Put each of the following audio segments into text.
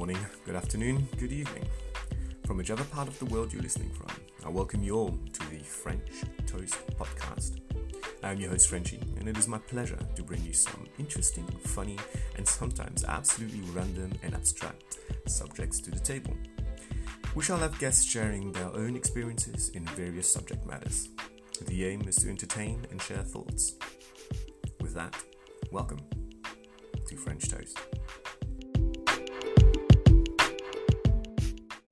morning, good afternoon, good evening. From whichever part of the world you're listening from, I welcome you all to the French Toast Podcast. I'm your host, Frenchie, and it is my pleasure to bring you some interesting, funny, and sometimes absolutely random and abstract subjects to the table. We shall have guests sharing their own experiences in various subject matters. The aim is to entertain and share thoughts. With that, welcome to French Toast.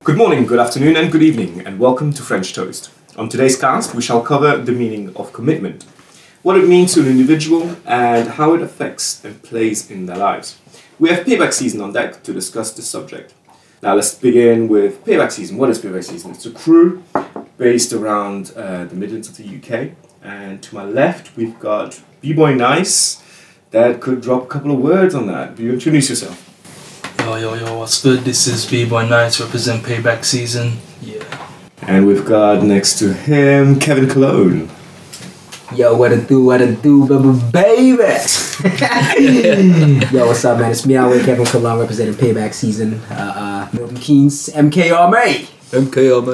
Good morning, good afternoon, and good evening, and welcome to French Toast. On today's cast, we shall cover the meaning of commitment, what it means to an individual, and how it affects and plays in their lives. We have payback season on deck to discuss this subject. Now, let's begin with payback season. What is payback season? It's a crew based around uh, the Midlands of the UK, and to my left, we've got B Boy Nice that could drop a couple of words on that. You introduce yourself? Yo, yo, yo, what's good? This is B-Boy Nice, represent Payback Season. Yeah. And we've got next to him Kevin Cologne. Yo, what it do, what it do, baby, baby. Yo, what's up, man? It's me, Alway Kevin Cologne, representing Payback Season. Uh, uh, Milton Keynes, MKR May. MKR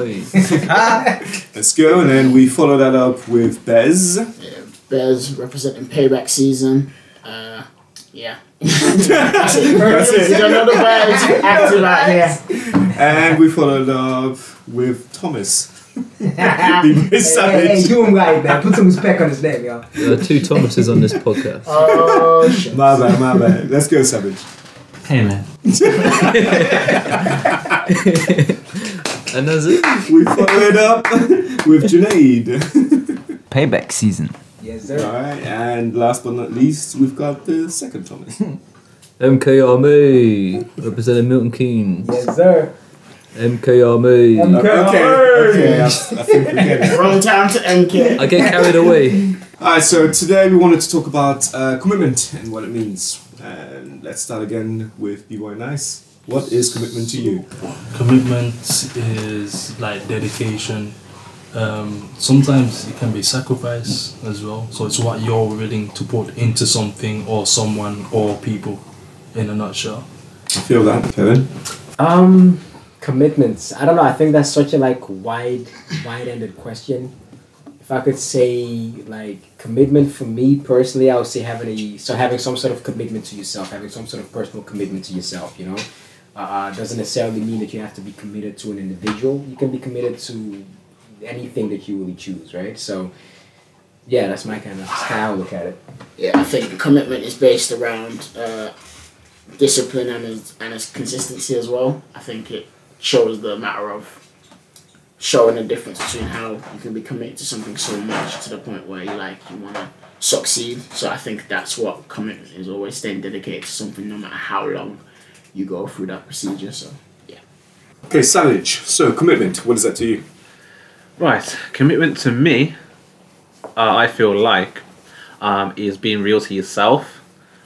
Let's go, and then we follow that up with Bez. Yeah, Bez representing payback season. Uh, yeah. That's it. That's it. You don't know the Bez active out here. And we followed up with Thomas. Be Hey, hey, savage. do him right, man. Put some respect on his name, yo. There are two Thomases on this podcast. Oh shit. My bad, my bad. Let's go, Savage. Hey, man. And that's it. We followed up with Junaid. Payback season. Yes, sir. Alright, and last but not least, we've got the second Thomas. MKR me, representing Milton Keynes. Yes, sir. MKR me. Okay. okay, okay, I, I think we get it. Wrong time to MK. I get carried away. Alright, so today we wanted to talk about uh, commitment and what it means. And let's start again with B-Boy Nice. What is commitment to you? Commitment is like dedication. Um, sometimes it can be sacrifice as well. So it's what you're willing to put into something or someone or people in a nutshell. I feel that, Kevin. Um, commitments. I don't know. I think that's such a like wide, wide-ended question. If I could say like commitment for me personally, I would say having a so having some sort of commitment to yourself, having some sort of personal commitment to yourself. You know, uh, uh, doesn't necessarily mean that you have to be committed to an individual. You can be committed to anything that you really choose, right? So, yeah, that's my kind of how I look at it. Yeah, I think commitment is based around uh, discipline and its, and its consistency as well. I think it shows the matter of showing the difference between how you can be committed to something so much to the point where you like you want to succeed. So I think that's what commitment is always staying dedicated to something no matter how long you go through that procedure. So yeah. Okay, Savage. So, commitment, what is that to you? Right, commitment to me, uh, I feel like, um, is being real to yourself,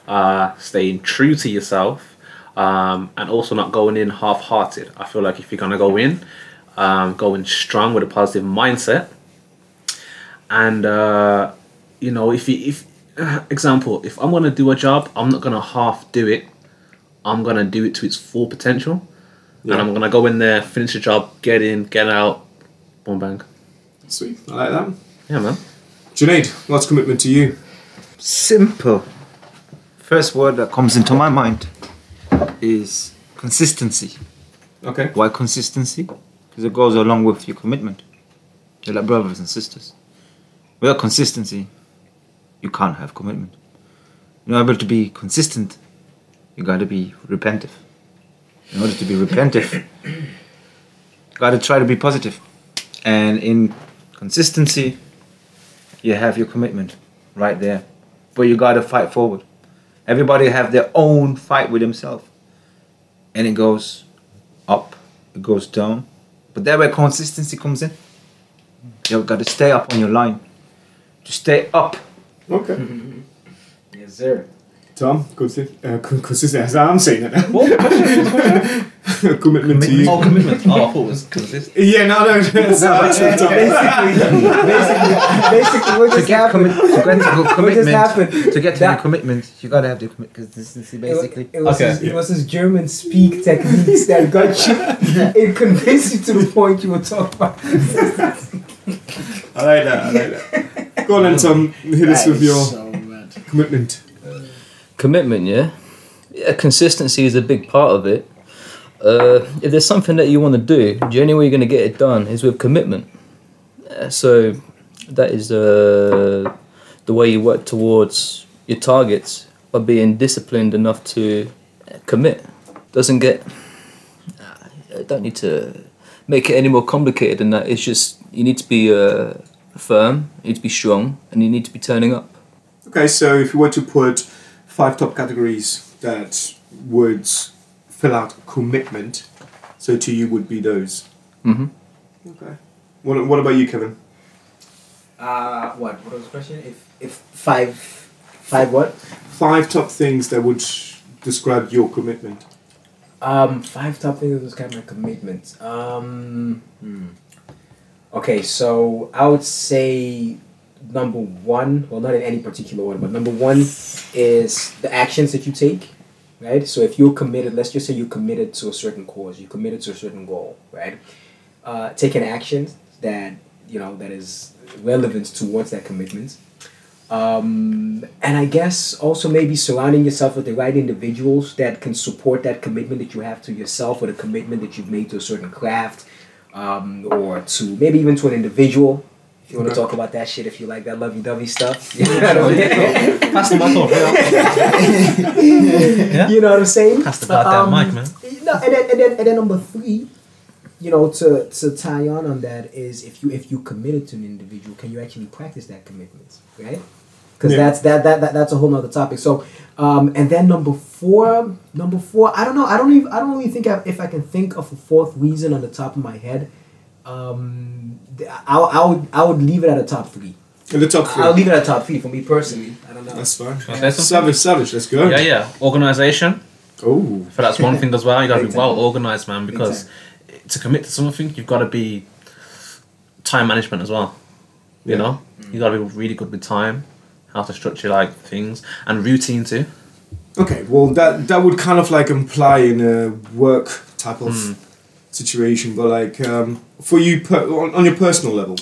uh, staying true to yourself, um, and also not going in half hearted. I feel like if you're going to go in, um, going strong with a positive mindset, and, uh, you know, if you, if, example, if I'm going to do a job, I'm not going to half do it, I'm going to do it to its full potential. Yeah. And I'm going to go in there, finish the job, get in, get out, boom, bang. Sweet, I like that. Yeah, man. Junaid, what's commitment to you? Simple. First word that comes into my mind is consistency. Okay. Why consistency? Because it goes along with your commitment. They're like brothers and sisters. Without consistency, you can't have commitment. In order to be consistent, you gotta be repentive. In order to be repentive, you gotta try to be positive. And in consistency, you have your commitment right there. But you gotta fight forward. Everybody have their own fight with himself. And it goes up, it goes down. But there where consistency comes in. You've got to stay up on your line. To stay up. Okay. Yes, sir. Tom, consi- uh, con- consistent. As I'm saying it now. commitment to you. Oh, commitment. Oh, I thought it was consistent. Yeah, no, no, no. it's not basically, basically, basically, what just happened? to get to commitment, happened? to get to That- the commitment, you gotta have the commit consistency. Basically, it was, Okay. his, it was his German speak techniques that got you. It convinced you to the point you were talking about. I like that. I like that. Go on then, Tom. Hit us with your so commitment. Commitment, yeah. Yeah, consistency is a big part of it. Uh, if there's something that you want to do, the only way you're going to get it done is with commitment. Uh, so that is uh, the way you work towards your targets by being disciplined enough to commit. Doesn't get. I don't need to make it any more complicated than that. It's just you need to be uh, firm, you need to be strong, and you need to be turning up. Okay, so if you were to put five top categories that would fill out commitment, so to you would be those. hmm Okay. What, what about you, Kevin? Uh, what? What was the question? If if five, five what? Five top things that would describe your commitment. Um, five top things that describe my commitment. Um, hmm. Okay, so I would say number one. Well, not in any particular order, but number one is the actions that you take. Right. So if you're committed, let's just say you're committed to a certain cause, you're committed to a certain goal. Right. Uh, take an action that you know that is relevant towards that commitment. Um, and I guess also maybe surrounding yourself with the right individuals that can support that commitment that you have to yourself or the commitment that you've made to a certain craft um, or to maybe even to an individual. If you want to talk about that shit, if you like that lovey dovey stuff, you know what I mean? Pass the mic on. Yeah. You know what I'm saying? Pass the goddamn Um, mic, man. No, and then, and then and then number three, you know, to to tie on on that is if you if you committed to an individual, can you actually practice that commitment, right? Because Yeah. that's that, that that that's a whole nother topic. So, um, and then number four, number four, I don't know, I don't even I don't really think I, if I can think of a fourth reason on the top of my head. Um, I I would I would leave it at a top three. In the top 3 I'll leave it at a top three for me personally. I don't know. That's fine. Can I say something? Savage, savage. Let's go. Yeah, yeah. Organization. Oh. So that's one thing as well. You gotta be Big time. well organized, man. Because to commit to something, you've got to be time management as well. You Yeah. know, you got to be really good with time, how to structure like things, and routine too. Okay, well that that would kind of like imply in a work type of Hmm. Situation, but like um, for you per, on, on your personal level.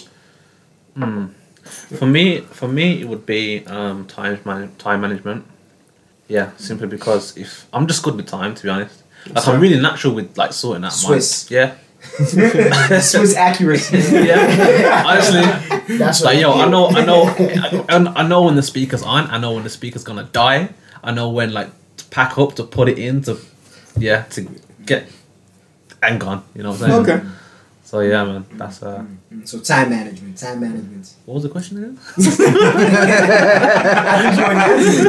For me, for me, it would be um, time man- time management. Yeah, simply because if I'm just good with time, to be honest. Like I'm really natural with like sorting out Swiss. my yeah. Swiss accuracy. Yeah, honestly, That's like yo, I I know, I know, I, I know when the speaker's on. I know when the speaker's gonna die. I know when like to pack up to put it in to, yeah, to get and gone. You know what I'm saying? Okay. So yeah, man, that's uh. So time management, time management. What was the question again?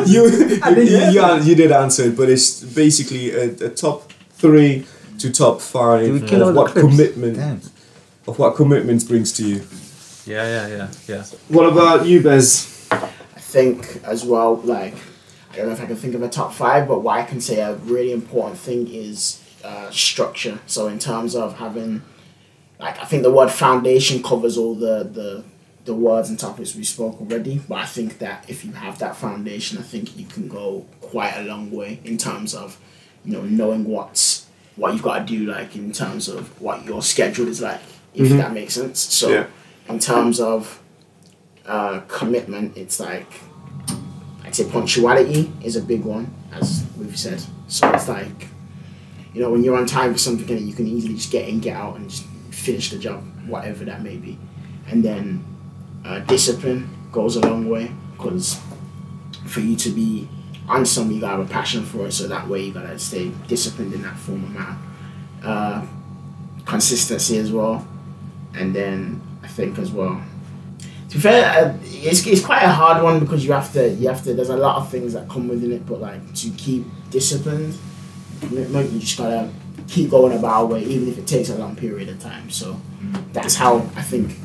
you, you, you, an- you did answer it, but it's basically a, a top three to top five Do we kill all of the what commitment Damn. of what commitment brings to you. Yeah, yeah, yeah, yeah. What about you, Bez? I think as well, like, I don't know if I can think of a top five, but what I can say a really important thing is uh, structure. So in terms of having, like, I think the word foundation covers all the the the words and topics we spoke already. But I think that if you have that foundation, I think you can go quite a long way in terms of, you know, knowing what's what you've got to do, like in terms of what your schedule is like, if that makes sense. So Yeah. in terms of uh, commitment, it's like I'd say punctuality is a big one, as we've said. So it's like, you know, when you're on time for something, you can easily just get in, get out, and just finish the job, whatever that may be. And then uh, discipline goes a long way because for you to be on something, you gotta have a passion for it. So that way, you gotta stay disciplined in that form of manner. Uh, consistency as well, and then I think as well to be fair, uh, it's, it's quite a hard one because you have to you have to. There's a lot of things that come within it, but like to keep disciplined, commitment, you just gotta keep going about it, even if it takes a long period of time. So that's how I think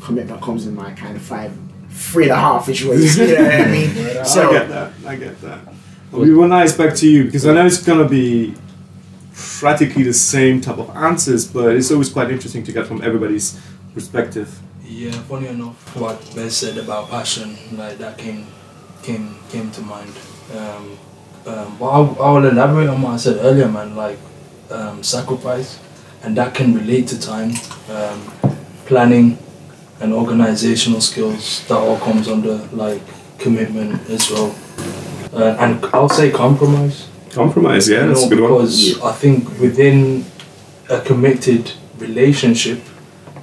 commitment comes in my kind of five, three and a half ish ways. You know what I mean? I So I get that. I get that. Well, we were nice back to you because I know it's gonna be practically the same type of answers, but it's always quite interesting to get from everybody's perspective. Yeah, funny enough, what Ben said about passion, like that came came came to mind. Um, um, but I'll, I'll elaborate on what I said earlier, man. Like um, sacrifice, and that can relate to time, um, planning, and organizational skills. That all comes under like commitment as well, uh, and I'll say compromise. Compromise, yeah, You that's a good one. because I think within a committed relationship,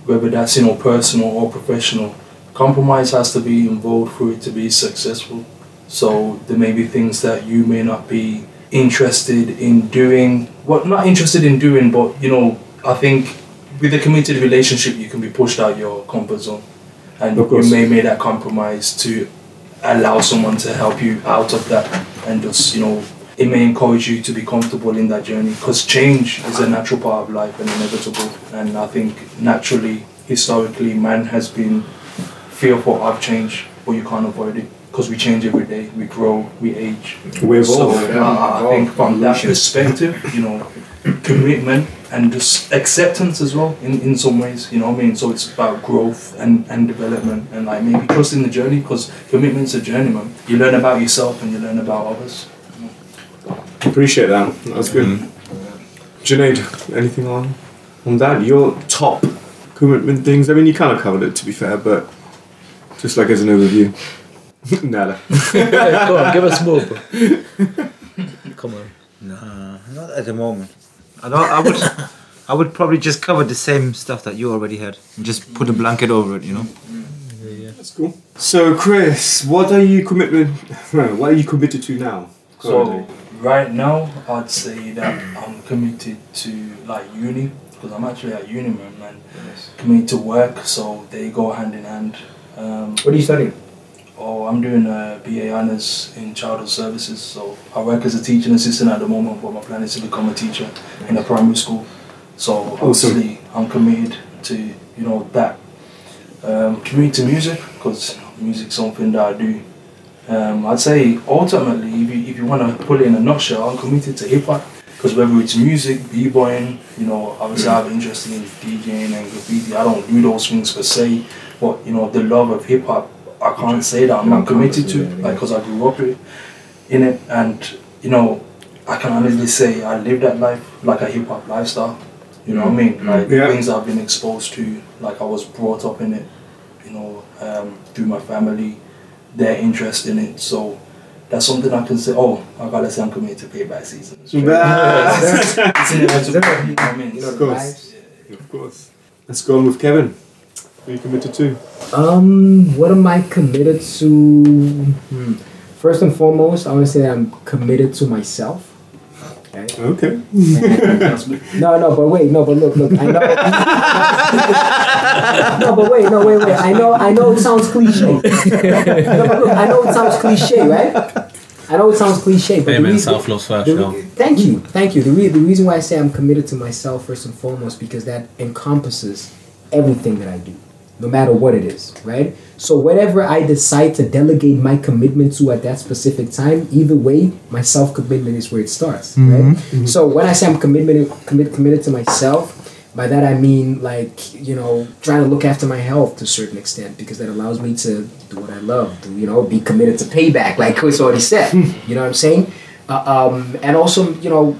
whether that's you know personal or professional, compromise has to be involved for it to be successful. So there may be things that you may not be interested in doing. Well, not interested in doing, but you know, I think with a committed relationship, you can be pushed out your comfort zone, and you may make that compromise to allow someone to help you out of that, and just you know it may encourage you to be comfortable in that journey because change is a natural part of life and inevitable. And I think naturally, historically, man has been fearful of change, but you can't avoid it because we change every day, we grow, we age. We So evolve. uh, I think from that perspective, you know, commitment and just acceptance as well in, in some ways, you know what I mean? So it's about growth and, and development and like maybe trusting the journey because commitment's a journey, man. You learn about yourself and you learn about others. Appreciate that. That's good. Junaid, anything on on that? Your top commitment things. I mean, you kind of covered it to be fair, but just like as an overview. Nada. Come on, give us more. Come on. Nah, not at the moment. I don't. I would. I would probably just cover the same stuff that you already had and just put a blanket over it. You know. Yeah, yeah. That's cool. So, Chris, what are you commitment? What are you committed to now? So right now, I'd say that I'm committed to like uni because I'm actually at uni, man. And committed to work, so they go hand in hand. Um, What are you studying? Oh, I'm doing a BA honors in childhood services. So I work as a teaching assistant at the moment, but my plan is to become a teacher in a primary school. So obviously, I'm committed to you know that. Um, committed to music because music's something that I do. Um, I'd say ultimately, if you, if you want to put it in a nutshell, I'm committed to hip hop because whether it's music, b-boying, you know, obviously I have interest in DJing and graffiti. I don't do those things per se, but you know, the love of hip hop, I can't say that I'm not committed to, like, because I grew up in it, and you know, I can honestly say I live that life like a hip hop lifestyle. You know what I mean? Like the Yeah. things I've been exposed to, like I was brought up in it, you know, um, through my family, their interest in it. So that's something I can say. Oh, I gotta say I'm committed to payback season. It's Bah. inevitable, you know what I mean? Of course. vibes. Of course. Let's go on with Kevin. What are you committed to? Um, what am I committed to? Hmm. First and foremost, I want to say I'm committed to myself. Okay. Okay. No, no, but wait, no, but look, look, I know. no, but wait, no, wait, wait. I know, I know it sounds cliche. no, but look, I know it sounds cliche, right? I know it sounds cliche, but the Amen. reason- Self love's first, the yo. re- Thank you, thank you. The, re- the reason why I say I'm committed to myself first and foremost because that encompasses everything that I do, no matter what it is, right? So whatever I decide to delegate my commitment to at that specific time, either way, my self commitment is where it starts, right? So when I say I'm committed, commit, committed to myself, by that I mean like you know trying to look after my health to a certain extent because that allows me to do what I love, to you know be committed to payback, like Chris already said. you know what I'm saying? Uh, um, and also you know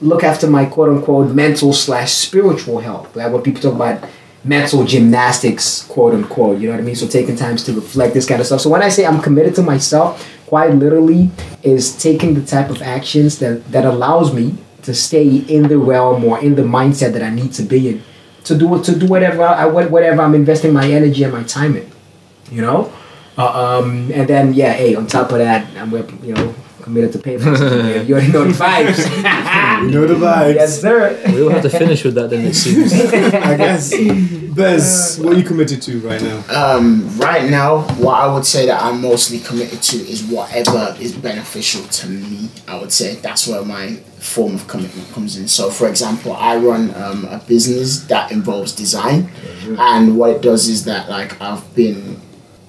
look after my quote unquote mental slash spiritual health. Like what people talk about mental gymnastics, quote unquote, you know what I mean? So taking times to reflect this kind of stuff. So when I say I'm committed to myself, quite literally is taking the type of actions that, that allows me to stay in the realm or in the mindset that I need to be in. To do to do whatever I whatever I'm investing my energy and my time in. You know? Uh, um, and then yeah, hey, on top of that, I'm you know committed to payback. you already know the vibes. You know the vibes. yes, sir. We'll have to finish with that then, it seems. I guess. Bez, what are you committed to right now? Um, right now, what I would say that I'm mostly committed to is whatever is beneficial to me. I would say that's where my form of commitment comes in. So, for example, I run um, a business that involves design, and what it does is that like I've been,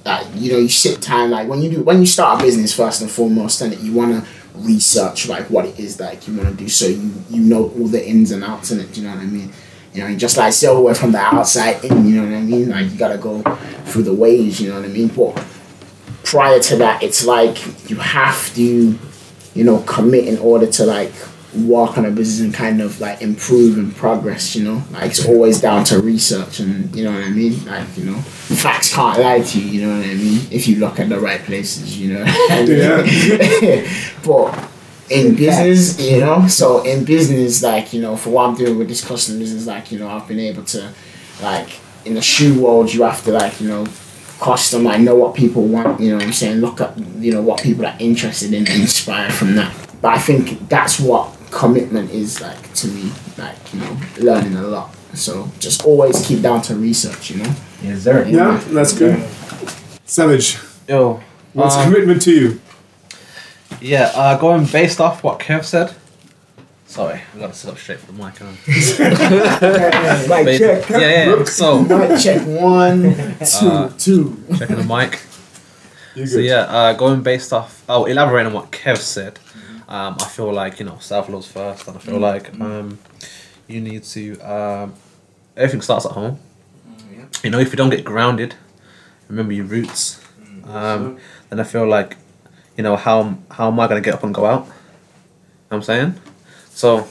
uh, you know, you sit time like when you do when you start a business first and foremost, and you want to research like what it is like you want to do, so you you know all the ins and outs in it. You know what I mean? You know, you just like silverware from the outside in. You know what I mean? Like you gotta go through the ways. You know what I mean? But prior to that, it's like you have to, you know, commit in order to like work on a business and kind of like improve and progress, you know. Like it's always down to research and you know what I mean? Like, you know, facts can't lie to you, you know what I mean? If you look at the right places, you know. but in business, you know, so in business, like, you know, for what I'm doing with this custom business, like, you know, I've been able to like in the shoe world you have to like, you know, custom, I know what people want, you know what I'm saying? Look at you know what people are interested in and inspire from that. But I think that's what commitment is like to me, like, you know, learning a lot. So just always keep down to research, you know. Yes, sir. Yeah, that's good. Savage, Yo, what's um, commitment to you? yeah, uh, going based off what Kev said. Sorry, I gotta sit up straight for the mic. huh? Like Bas- check. yeah, yeah. So Mic check one, two, Uh, two. checking the mic. You're So good. yeah, uh, going based off. Oh, elaborating on what Kev said. Um, I feel like you know self love's first, and I feel like um, you need to. Um, everything starts at home. You know, if you don't get grounded, remember your roots. Um, then I feel like, you know, how how am I gonna get up and go out? You know what I'm saying, so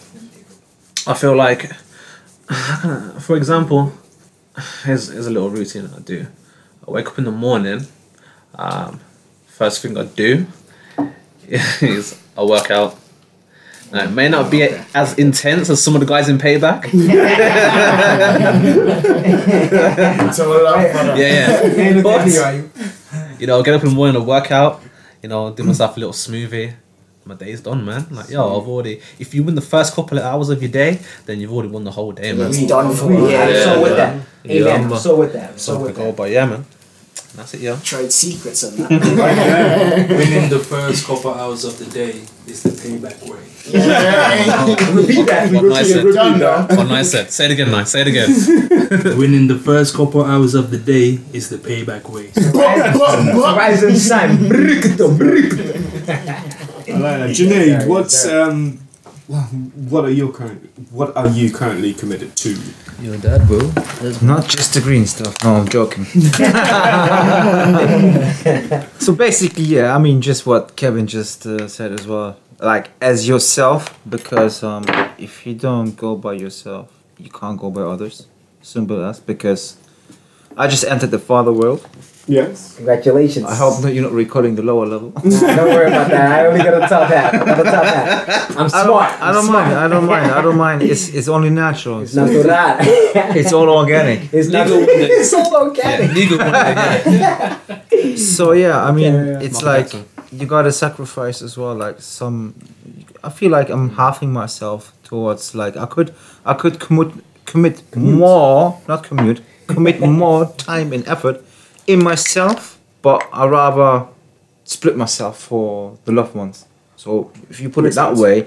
I feel like, for example, here's, here's a little routine I do. I wake up in the morning. Um, first thing I do is I work out. Now, it may not be as intense as some of the guys in Payback. So a Yeah, yeah. But, you? you know, get up in the morning and work out. You know, do myself a little smoothie. My day's done, man. Like, yo, I've already. If you win the first couple of hours of your day, then you've already won the whole day, man. It's done for Yeah, Yeah, so with that. Yeah, Amen. man. so with that. So So we with go, that. but yeah, man. That's it, yo. Trade secrets and that. Winning the first couple hours of the day is the payback way. Repeat that. What nice said. What nice said. Say it again, nice. Say it again. Winning the first couple hours of the day is the payback way. Rise and shine. I like that. Junaid, what's um, what are your current what are you currently committed to? Your dad, bro. Not just the green stuff. No, I'm joking. so basically, yeah, I mean, just what Kevin just uh, said as well. Like as yourself, because um, if you don't go by yourself, you can't go by others. Simple as because I just entered the father world. Yes. Congratulations. I hope that you're not recording the lower level. Don't worry about that. I only got a top hat. I got a top hat. I'm I don't, smart. I don't I'm mind. I don't mind. I don't mind. It's it's only natural. It's natural. It's all organic. It's not. Legal. It's all organic. Legal yeah. So yeah, I mean, yeah, yeah. it's Michael like Jackson. you gotta sacrifice as well. Like some, I feel like I'm halving myself towards like I could, I could commit commit more, not commute, commit more time and effort in myself, but I rather split myself for the loved ones. So if you put Makes it that sense. way,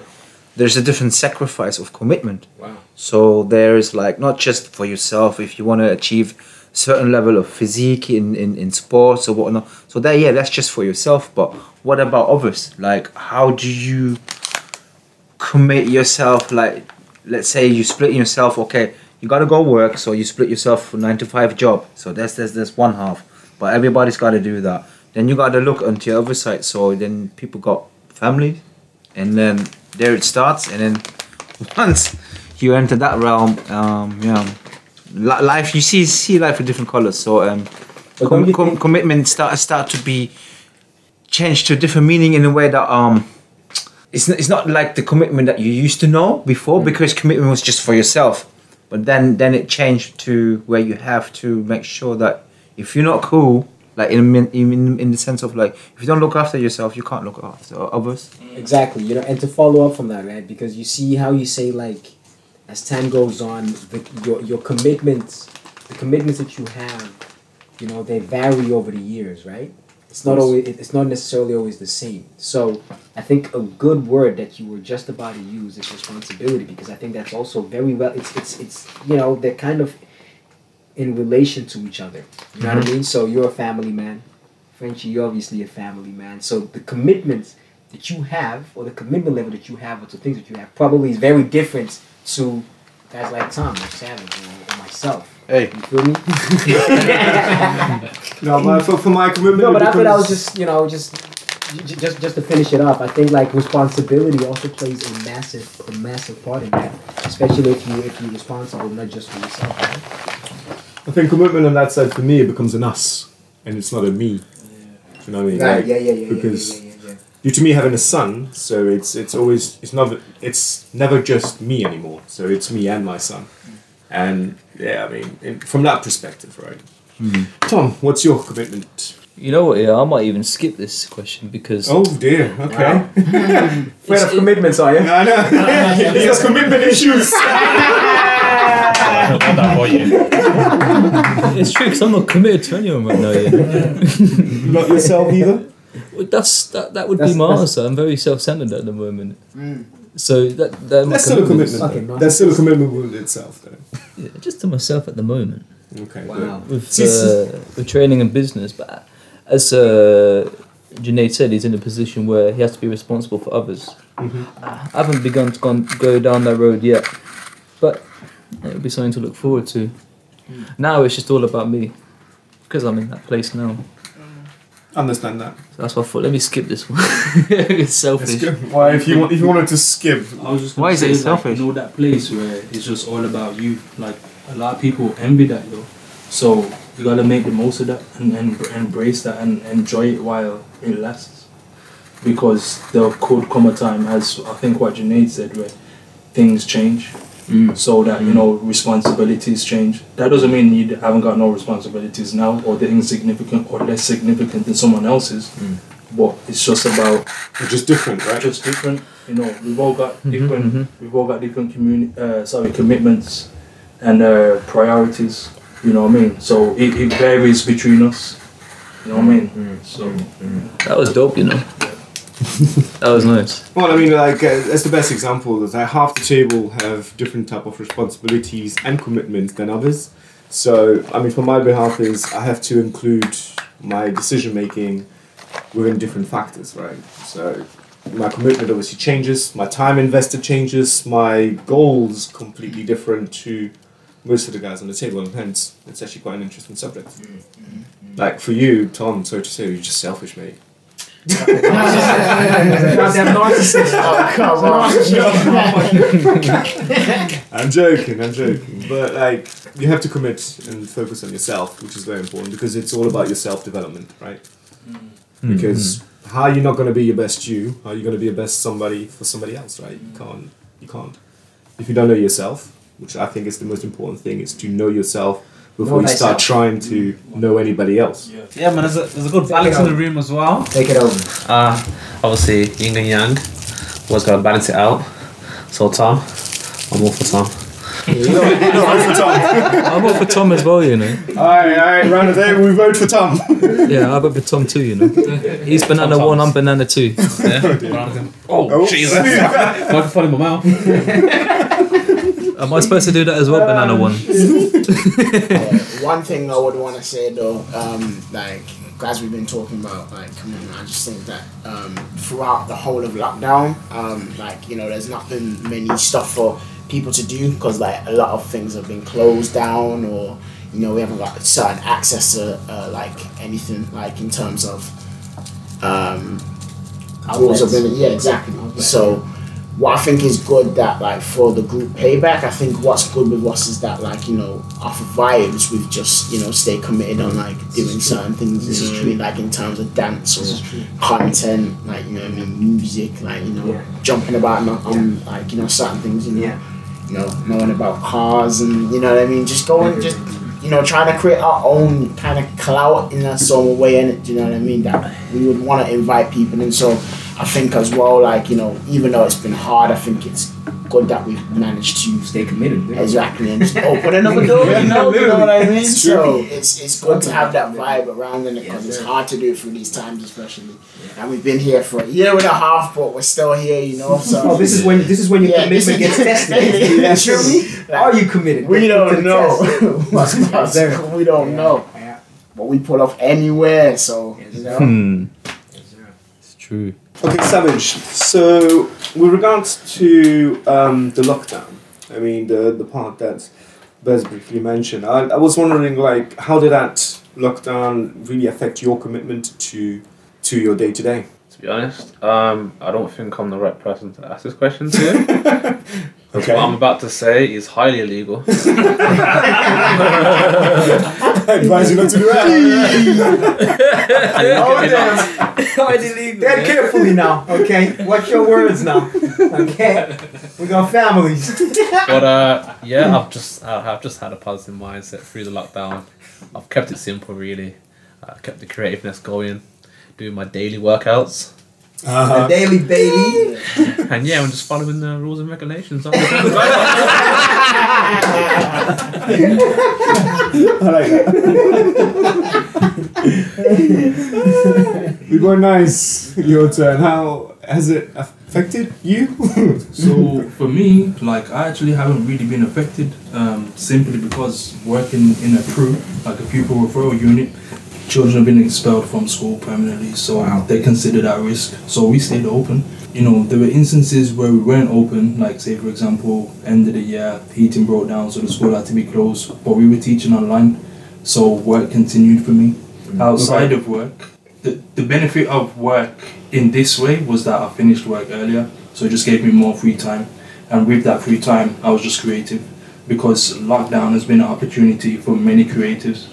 there's a different sacrifice of commitment. Wow. So there's like not just for yourself if you want to achieve certain level of physique in, in, in sports or whatnot. So that yeah, that's just for yourself. But what about others? Like how do you commit yourself? Like let's say you split yourself. Okay, you gotta go work, so you split yourself for nine to five job. So that's that's that's one half. But everybody's got to do that. Then you got to look onto your other side. So then people got family, and then there it starts. And then once you enter that realm, um, yeah, life you see see life with different colors. So um, com- com- commitment start start to be changed to a different meaning in a way that um. It's, n- it's not like the commitment that you used to know before because commitment was just for yourself but then then it changed to where you have to make sure that if you're not cool like in, in in in the sense of like if you don't look after yourself you can't look after others Exactly, you know, and to follow up from that, right? Because you see how you say like, as time goes on, the, your your commitments, the commitments that you have, you know, they vary over the years, right? It's not always, it's not necessarily always the same. So I think a good word that you were just about to use is responsibility, because I think that's also very well. It's it's it's you know they're kind of in relation to each other. You know what I mm-hmm. mean? So you're a family man. Frenchie, you're obviously a family man. So the commitments that you have or the commitment level that you have or to things that you have probably is very different to guys like Tom or Savage or, or myself. Hey. You feel me? No, but for, for my commitment. No, but it I thought I was just, you know, just, just, just to finish it off. I think like responsibility also plays a massive, a massive part in that, especially if you if you're responsible not just for yourself. Right? I think commitment on that side for me it becomes an us, and it's not a me. Do you know what I mean? Like, yeah, yeah, yeah, because yeah, yeah, yeah, yeah. due to me having a son, so it's it's always it's not it's never just me anymore. So it's me and my son, and yeah, I mean in, from that perspective, right? Hmm. Tom, what's your commitment? You know what? Yeah, I might even skip this question because Oh dear. Okay. Afraid of commitments, are you? I know. he has commitment issues. I'll that for you. it's true because I'm not committed to anyone right now. You know? not yourself either. Well, That's that. That would That's- be my that's- answer. I'm very self-centered at the moment. Hmm. So that that That's still a commitment. Okay, That's still a commitment with itself, though. Yeah, just to myself at the moment. Okay. Wow. with See, see- uh, with training and business. But as uh, Junaid said, he's in a position where he has to be responsible for others. I haven't begun to gone, go down that road yet, but it'll be something to look forward to. Now it's just all about me because I'm in that place now. Understand that. So that's why I thought let me skip this one. it's selfish. Why, if you want, if you wanted to skip, I was just Why is say, it like, selfish? You know that place where it's just all about you. Like a lot of people envy that though. So you gotta make the most of that and, and embrace that and enjoy it while it lasts. Because there could come a time, as I think what Junaid said, where things change. Mm. So that you know responsibilities change. That doesn't mean you haven't got no responsibilities now, or they're insignificant or less significant than someone else's. Mm. But it's just about it's just different, right? just different. You know, we've all got mm-hmm, different. Mm-hmm. We've all got different communi- uh, sorry, commitments and uh, priorities. You know what I mean? So it, it varies between us. You know what I mean? Mm, so That was dope, you know. that was nice. Well, I mean, like uh, that's the best example. Is that half the table have different type of responsibilities and commitments than others. So, I mean, for my behalf, is I have to include my decision making within different factors, right? So, my commitment obviously changes. My time invested changes. My goals completely different to most of the guys on the table, and hence it's actually quite an interesting subject. Mm, mm, mm. Like for you, Tom, so to say, you're just selfish, mate. Goddamn narcissist. Oh, come on. I'm joking, I'm joking. But like you have to commit and focus on yourself, which is very important because it's all about your self development, right? Mm. Because mm-hmm. how are you not gonna be your best you? How are you gonna be your best somebody for somebody else, right? You can't you can't. If you don't know yourself, which I think is the most important thing, is to know yourself before Know you start trying to know anybody else. Yeah, man, there's a, there's a good balance in the room as well. Take it over. Uh, obviously, yin and yang. Always got to balance it out. So, Tom, I'm all for Tom. I'm up for Tom as well, you know. Alright, alright, round of day, we vote for Tom. Yeah, I'm up for Tom too, you know. He's banana Tom one, Thomas. I'm banana two. Yeah? oh, Jesus. Microphone in my mouth. Am I supposed to do that as well, banana one? One thing I would want to say though, um, like as we've been talking about, like commitment, I just think that um, throughout the whole of lockdown, um, like you know, there's not been many stuff for people to do because like a lot of things have been closed down or you know we haven't got certain access to uh, like anything like in terms of um, rules have been yeah exactly. So what I think is good that like for the group payback, I think what's good with us is that like you know off of vibes we've just you know stay committed on like doing certain things. You know what I mean? Like in terms of dance or content, like you know what I mean music, like you know Yeah. jumping about on, on like you know certain things. You know, Yeah. you know knowing about cars and you know what I mean. Just going just you know trying to create our own kind of clout in a sort of way and you know what I mean? That we would want to invite people and so. I think as well, like you know, even though it's been hard, I think it's good that we've managed to Stay committed. exactly and just open another door. You know, you know what I mean? It's So it's it's good to have that vibe around in it because Yes, it's hard to do it through these times, especially. And we've been here for a year and a half, but we're still here. You know, so Oh, this is when this is when your Yeah, commitment gets tested. Yeah, Feel me? Are you committed? we don't to know test. what's Yes, sir. possible. We don't Yeah, know, yeah. but we pull off anywhere. So Yes, you know. Hmm. Yes. It's true. Okay, Savage. So, with regards to um, the lockdown, I mean the the part that Bez briefly mentioned, I, I was wondering like how did that lockdown really affect your commitment to to your day to day? To be honest, um, I don't think I'm the right person to ask this question to. Okay. What I'm about to say is highly illegal. I advise you not to do that. Oh damn! Dead carefully now, okay? Watch your words now, okay? We got families. but uh, yeah, I've just uh, I've just had a positive mindset through the lockdown. I've kept it simple, really. Uh, kept the creativeness going, doing my daily workouts, A Uh-huh. daily baby. And yeah, I'm just following the rules and regulations. of the guidelines. I like that. we go nice. Your turn. How has it affected you? So for me, like I actually haven't really been affected, um, simply because working in a crew, like a pupil referral unit, children have been expelled from school permanently, so they consider that risk. So we stayed open. You know, there were instances where we weren't open, like say for example, end of the year, heating broke down, so the school had to be closed, but we were teaching online, so work continued for me. Mm. Outside of work, the, the benefit of work in this way was that I finished work earlier, so it just gave me more free time. And with that free time, I was just creative because lockdown has been an opportunity for many creatives.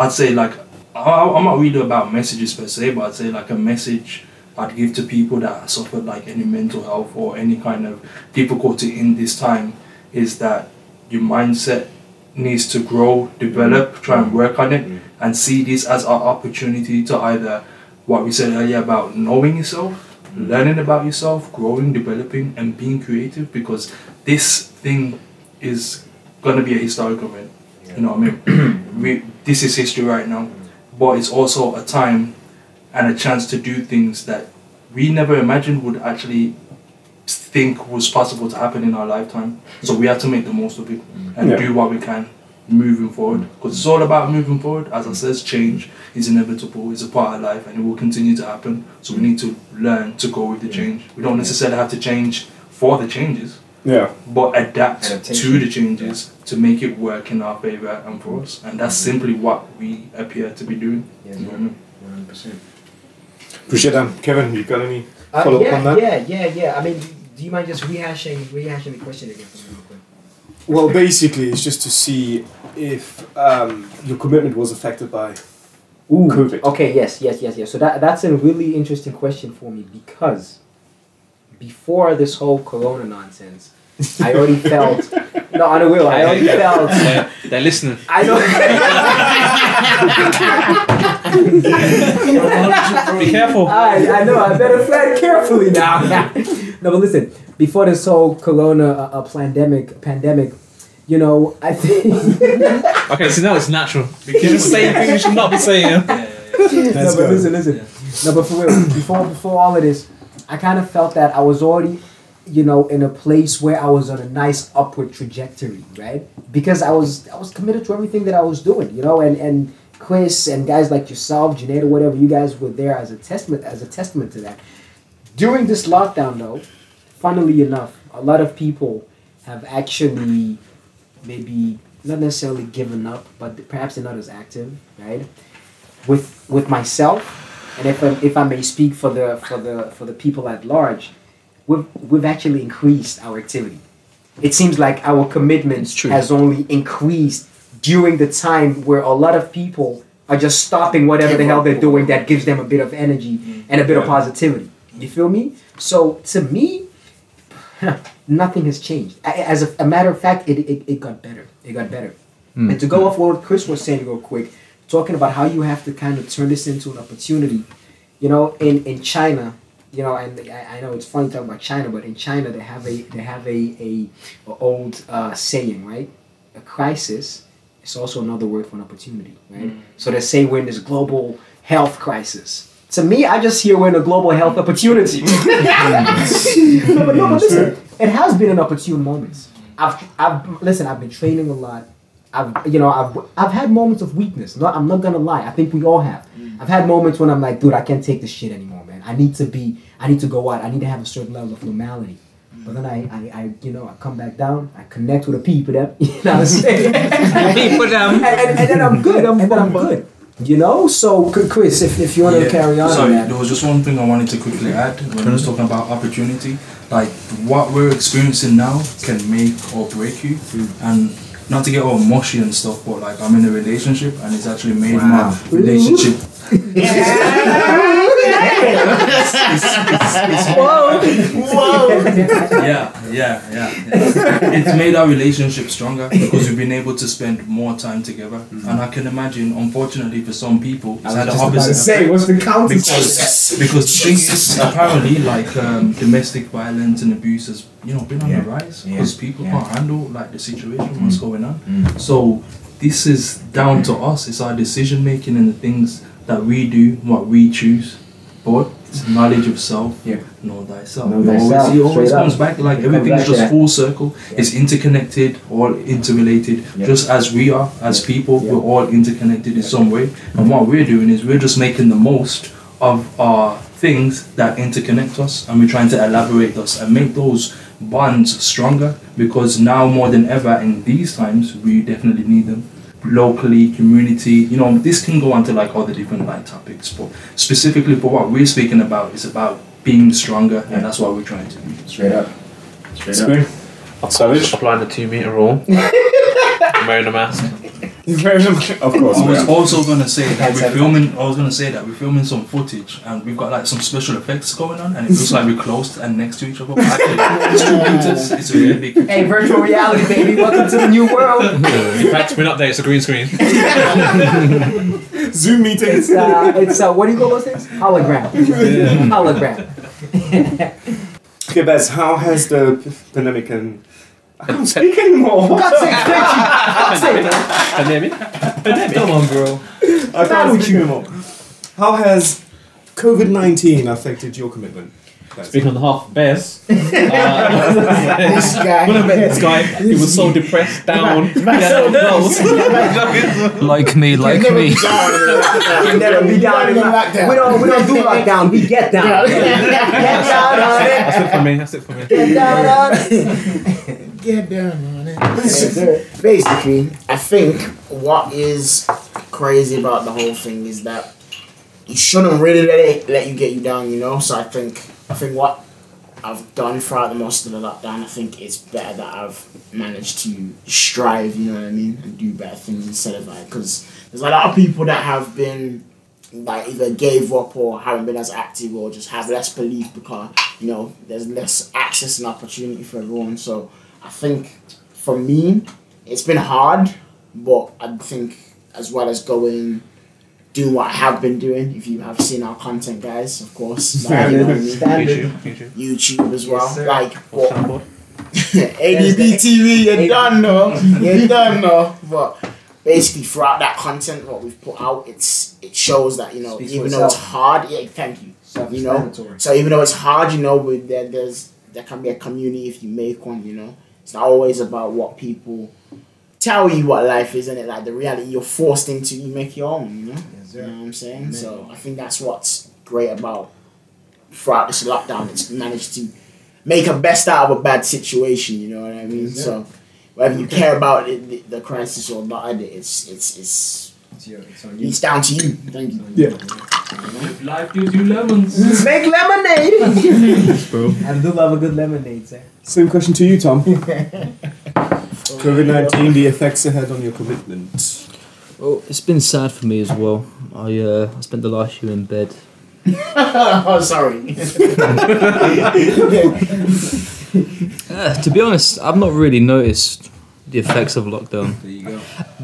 I'd say, like, I- I'm not really about messages per se, but I'd say, like, a message I'd give to people that suffered, like, any mental health or any kind of difficulty in this time is that your mindset needs to grow, develop, try and mm-hmm. work on it, mm-hmm. and see this as an opportunity to either what we said earlier about knowing yourself, mm-hmm. learning about yourself, growing, developing, and being creative because this thing is gonna be a historical event. You know what I mean? we, this is history right now, but it's also a time and a chance to do things that we never imagined would actually think was possible to happen in our lifetime. So we have to make the most of it and yeah. do what we can moving forward because it's all about moving forward. As I said, change is inevitable, it's a part of life and it will continue to happen. So we need to learn to go with the change. We don't necessarily have to change for the changes. Yeah. But adapt Adaptation. to the changes yeah. to make it work in our favor and for us. And that's mm-hmm. simply what we appear to be doing. Yeah, 100%. Appreciate that. Kevin, you got any Uh, follow yeah, up on that? yeah, yeah, yeah. I mean, do you mind just rehashing rehashing the question again for me real quick? Well, basically, it's just to see if um, your commitment was affected by. Ooh, COVID. Okay, yes, yes, yes, yes. So that that's a really interesting question for me because before this whole corona nonsense, I already felt no, on a will. I already felt they're, they're listening. I know Be careful. I, I know. I better tread carefully now. no, but listen. Before this whole Corona uh, uh, pandemic, pandemic, you know, I think. Okay, so now it's natural. You can say things you should not be saying. no, Let's but go. listen, listen. No, but for real, before before all of this, I kind of felt that I was already, you know, in a place where I was on a nice upward trajectory, right? Because I was I was committed to everything that I was doing, you know, and and Chris and guys like yourself, Junaid, or whatever, you guys were there as a testament as a testament to that. During this lockdown, though, funnily enough, a lot of people have actually maybe not necessarily given up, but perhaps they're not as active, right? With with myself, and if I, if I may speak for the for the for the people at large, we've we've actually increased our activity. It seems like our commitment has only increased during the time where a lot of people are just stopping whatever the hell they're doing that gives them a bit of energy and a bit of positivity. You feel me? So to me, nothing has changed. As a, a matter of fact, it, it, it got better. It got better. And to go off what Chris was saying real quick, talking about how you have to kind of turn this into an opportunity. You know, in, in China, you know, and I, I know it's funny talking about China, but in China they have a they have a a, a old uh, saying, right? A crisis is also another word for an opportunity, right? Mm. So they say we're in this global health crisis. To me, I just hear we're in a global health opportunity. no, but no, but listen, it has been an opportune moments. Mm. I've, I've listen. I've been training a lot. I've, you know, I've, I've had moments of weakness. Not, I'm not gonna lie. I think we all have. Mm. I've had moments when I'm like, dude, I can't take this shit anymore, man. I need to be, I need to go out. I need to have a certain level of normality. But then I, I, I, you know, I come back down. I connect with the people. That you know what I'm saying. People them. and, and, and then I'm good. and then I'm good. You know. So, Chris, if, if you want to carry on, Sorry, on that. there was just one thing I wanted to quickly add when I was talking about opportunity. Like what we're experiencing now can make or break you, and not to get all mushy and stuff, but like I'm in a relationship and it's actually made Wow. my relationship. yeah, yeah, yeah, yeah. It's made our relationship stronger because we've been able to spend more time together. And I can imagine, unfortunately, for some people, it's had the opposite effect. what's the counter Because, because the thing is, apparently, like um, domestic violence and abuse has, you know, been on Yeah. the rise Yeah. because people Yeah. can't handle like the situation, what's going on. So this is down to us. It's our decision making and the things that we do, what we choose. But it's knowledge of self. Yeah. Know thyself. Know It always, thyself, it always straight up. comes back like everything's back just that. full circle. It's interconnected, all interrelated. Yeah. Just as we are as Yeah. people, Yeah. we're all interconnected in some way. And what we're doing is we're just making the most of our things that interconnect us and we're trying to elaborate us and make those bonds stronger because now more than ever in these times we definitely need them locally community you know this can go on to like all the different like topics but specifically for what we're speaking about is about being stronger and that's what we're trying to do Straight up. Straight up. Savage. Applying the two meter rule. I'm wearing a mask. Of course. I was yeah. also gonna say that we're filming. I was gonna say that we're filming some footage and we've got like some special effects going on, and it looks like we're close and next to each other. But actually, it's two meters. It's a really big. Hey, virtual reality, baby. Welcome to the new world. In fact, we're not there, it's a green screen. Zoom meetings. It's uh, it's uh, what do you call those things? Hologram. Hologram. Okay, Bez, how has the pandemic and I can't speak anymore. God's sake, thank you. God's sake, man. Pandemic? Come on, bro. I can't speak anymore. How has COVID nineteen affected your commitment? Bez? Speaking on behalf of Bez, uh, This guy. when I met this guy, he was so depressed, down. he had no clothes. Like me, like Never me. be down. Never be down. in lockdown. We don't we don't do lockdown. We get down. Get down on it. That's it for me. That's it for me. Get down on it. Get down on it. Basically, I think what is crazy about the whole thing is that you shouldn't really let it let you get you down, you know. So I think I think what I've done throughout the most of the lockdown, I think it's better that I've managed to strive, you know what I mean, and do better things instead of like because there's a lot of people that have been like either gave up or haven't been as active or just have less belief because you know there's less access and opportunity for everyone. So I think for me, it's been hard, but I think as well as going doing what I have been doing. If you have seen our content, guys, of course, like, you know what I mean? Standard. YouTube. YouTube as well. sir. like What's what that board? ADB TV, you're done no, you're done no. But basically, throughout that content, what we've put out, it's it shows that you know, Speaks even though it's hard, yeah, thank you. You know, so even though it's hard, you know, with there, there's there can be a community if you make one. You know, it's not always about what people tell you what life is, and it like the reality you're forced into. You make your own. You know, Yes, you know what I'm saying. So I think that's what's great about throughout this lockdown. It's managed to make a best out of a bad situation. You know what I mean? Yes, so whether you care about it, the, the crisis or not, it's it's it's It's, your, it's on you. it's down to you. Thank you. Yeah. If life gives you lemons. Make lemonade. Bro. I do love a good lemonade, sir. Same question to you, Tom. COVID nineteen, the effects it had on your commitment. Well, it's been sad for me as well. I uh, I spent the last year in bed. oh, sorry. Uh, to be honest, I've not really noticed the effects of lockdown. There you go.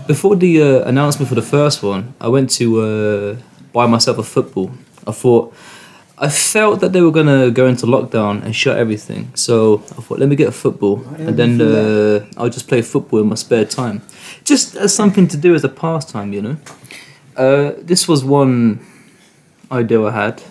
Before the uh, announcement for the first one, I went to uh, buy myself a football. I thought, I felt that they were gonna go into lockdown and shut everything. So I thought, let me get a football, and then uh, I'll just play football in my spare time, just as something to do as a pastime, you know. Uh, this was one idea I had,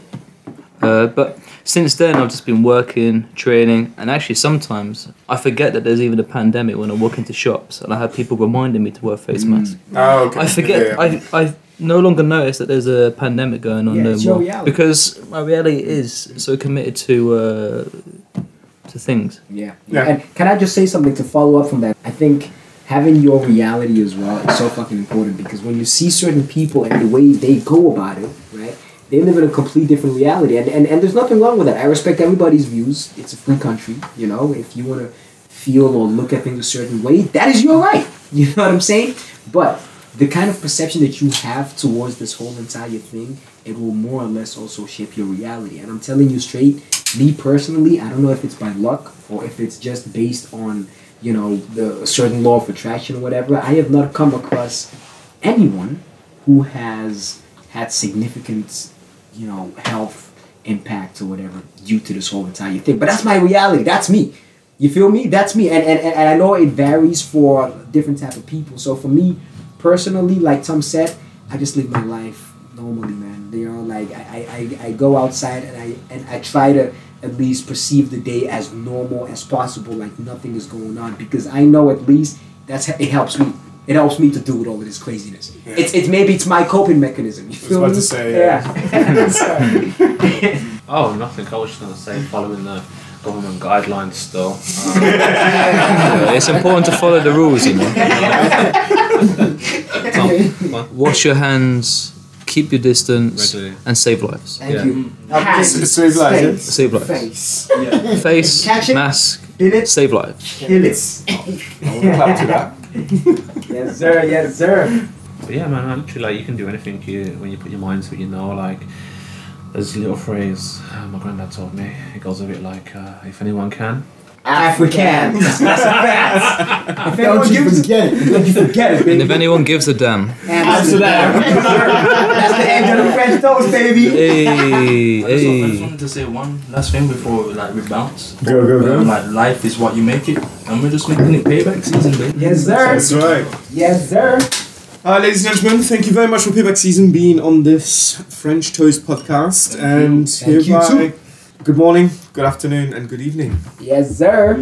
uh, but since then, I've just been working, training, and actually sometimes I forget that there's even a pandemic when I walk into shops and I have people reminding me to wear face masks. Oh, okay. I forget. Yeah, yeah. I I no longer notice that there's a pandemic going on Yeah, no it's your more reality. because my reality is so committed to uh, to things. Yeah. Yeah. And can I just say something to follow up from that? I think having your reality as well is so fucking important because when you see certain people and the way they go about it, right? They live in a complete different reality. And, and, and there's nothing wrong with that. I respect everybody's views. It's a free country, you know. If you want to feel or look at things a certain way, that is your right. You know what I'm saying? But the kind of perception that you have towards this whole entire thing, it will more or less also shape your reality. And I'm telling you straight, me personally, I don't know if it's by luck or if it's just based on, you know, the certain law of attraction or whatever. I have not come across anyone who has had significant, you know, health impact or whatever due to this whole entire thing. But that's my reality. That's me. You feel me? That's me. And, and, and I know it varies for different type of people. So for me personally, like Tom said, I just live my life normally, man. You know, like I, I, I, I go outside and I and I try to at least perceive the day as normal as possible, like nothing is going on. Because I know at least that's it helps me. It helps me to do with all of this craziness. Yeah. It's it's maybe it's my coping mechanism. You was feel about me? to say, yeah. Oh, nothing. I was just gonna say following the government guidelines still. Um, Yeah, it's important to follow the rules, you know. Tom, Wash your hands, keep your distance, regularly. and save lives. Thank Yeah. you. Just save lives, yeah? Save lives. Face. Face, Catch it. mask, it? save lives. Kill it. Clap to that. Yes, sir. Yes, sir. But yeah, man, I literally like you can do anything you when you put your mind to it. You know, like there's a little phrase uh, my granddad told me. It goes a bit like, uh, "If anyone can." African. That's a fact. If anyone Don't you gives forget it. don't you forget it, baby. And if anyone gives a damn, Amsterdam. That's the end of the French toast, baby. hey, I just, I just wanted to say one last thing before like we bounce. Go, go, go. Um, like life is what you make it, and we're just making it payback season, baby. Yes, sir. That's right. Yes, sir. Uh, ladies and gentlemen, thank you very much for payback season being on this French Toast podcast. And Thank you hereby, too. good morning, good afternoon, and good evening. Yes, sir.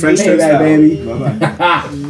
French Toast baby. Bye bye.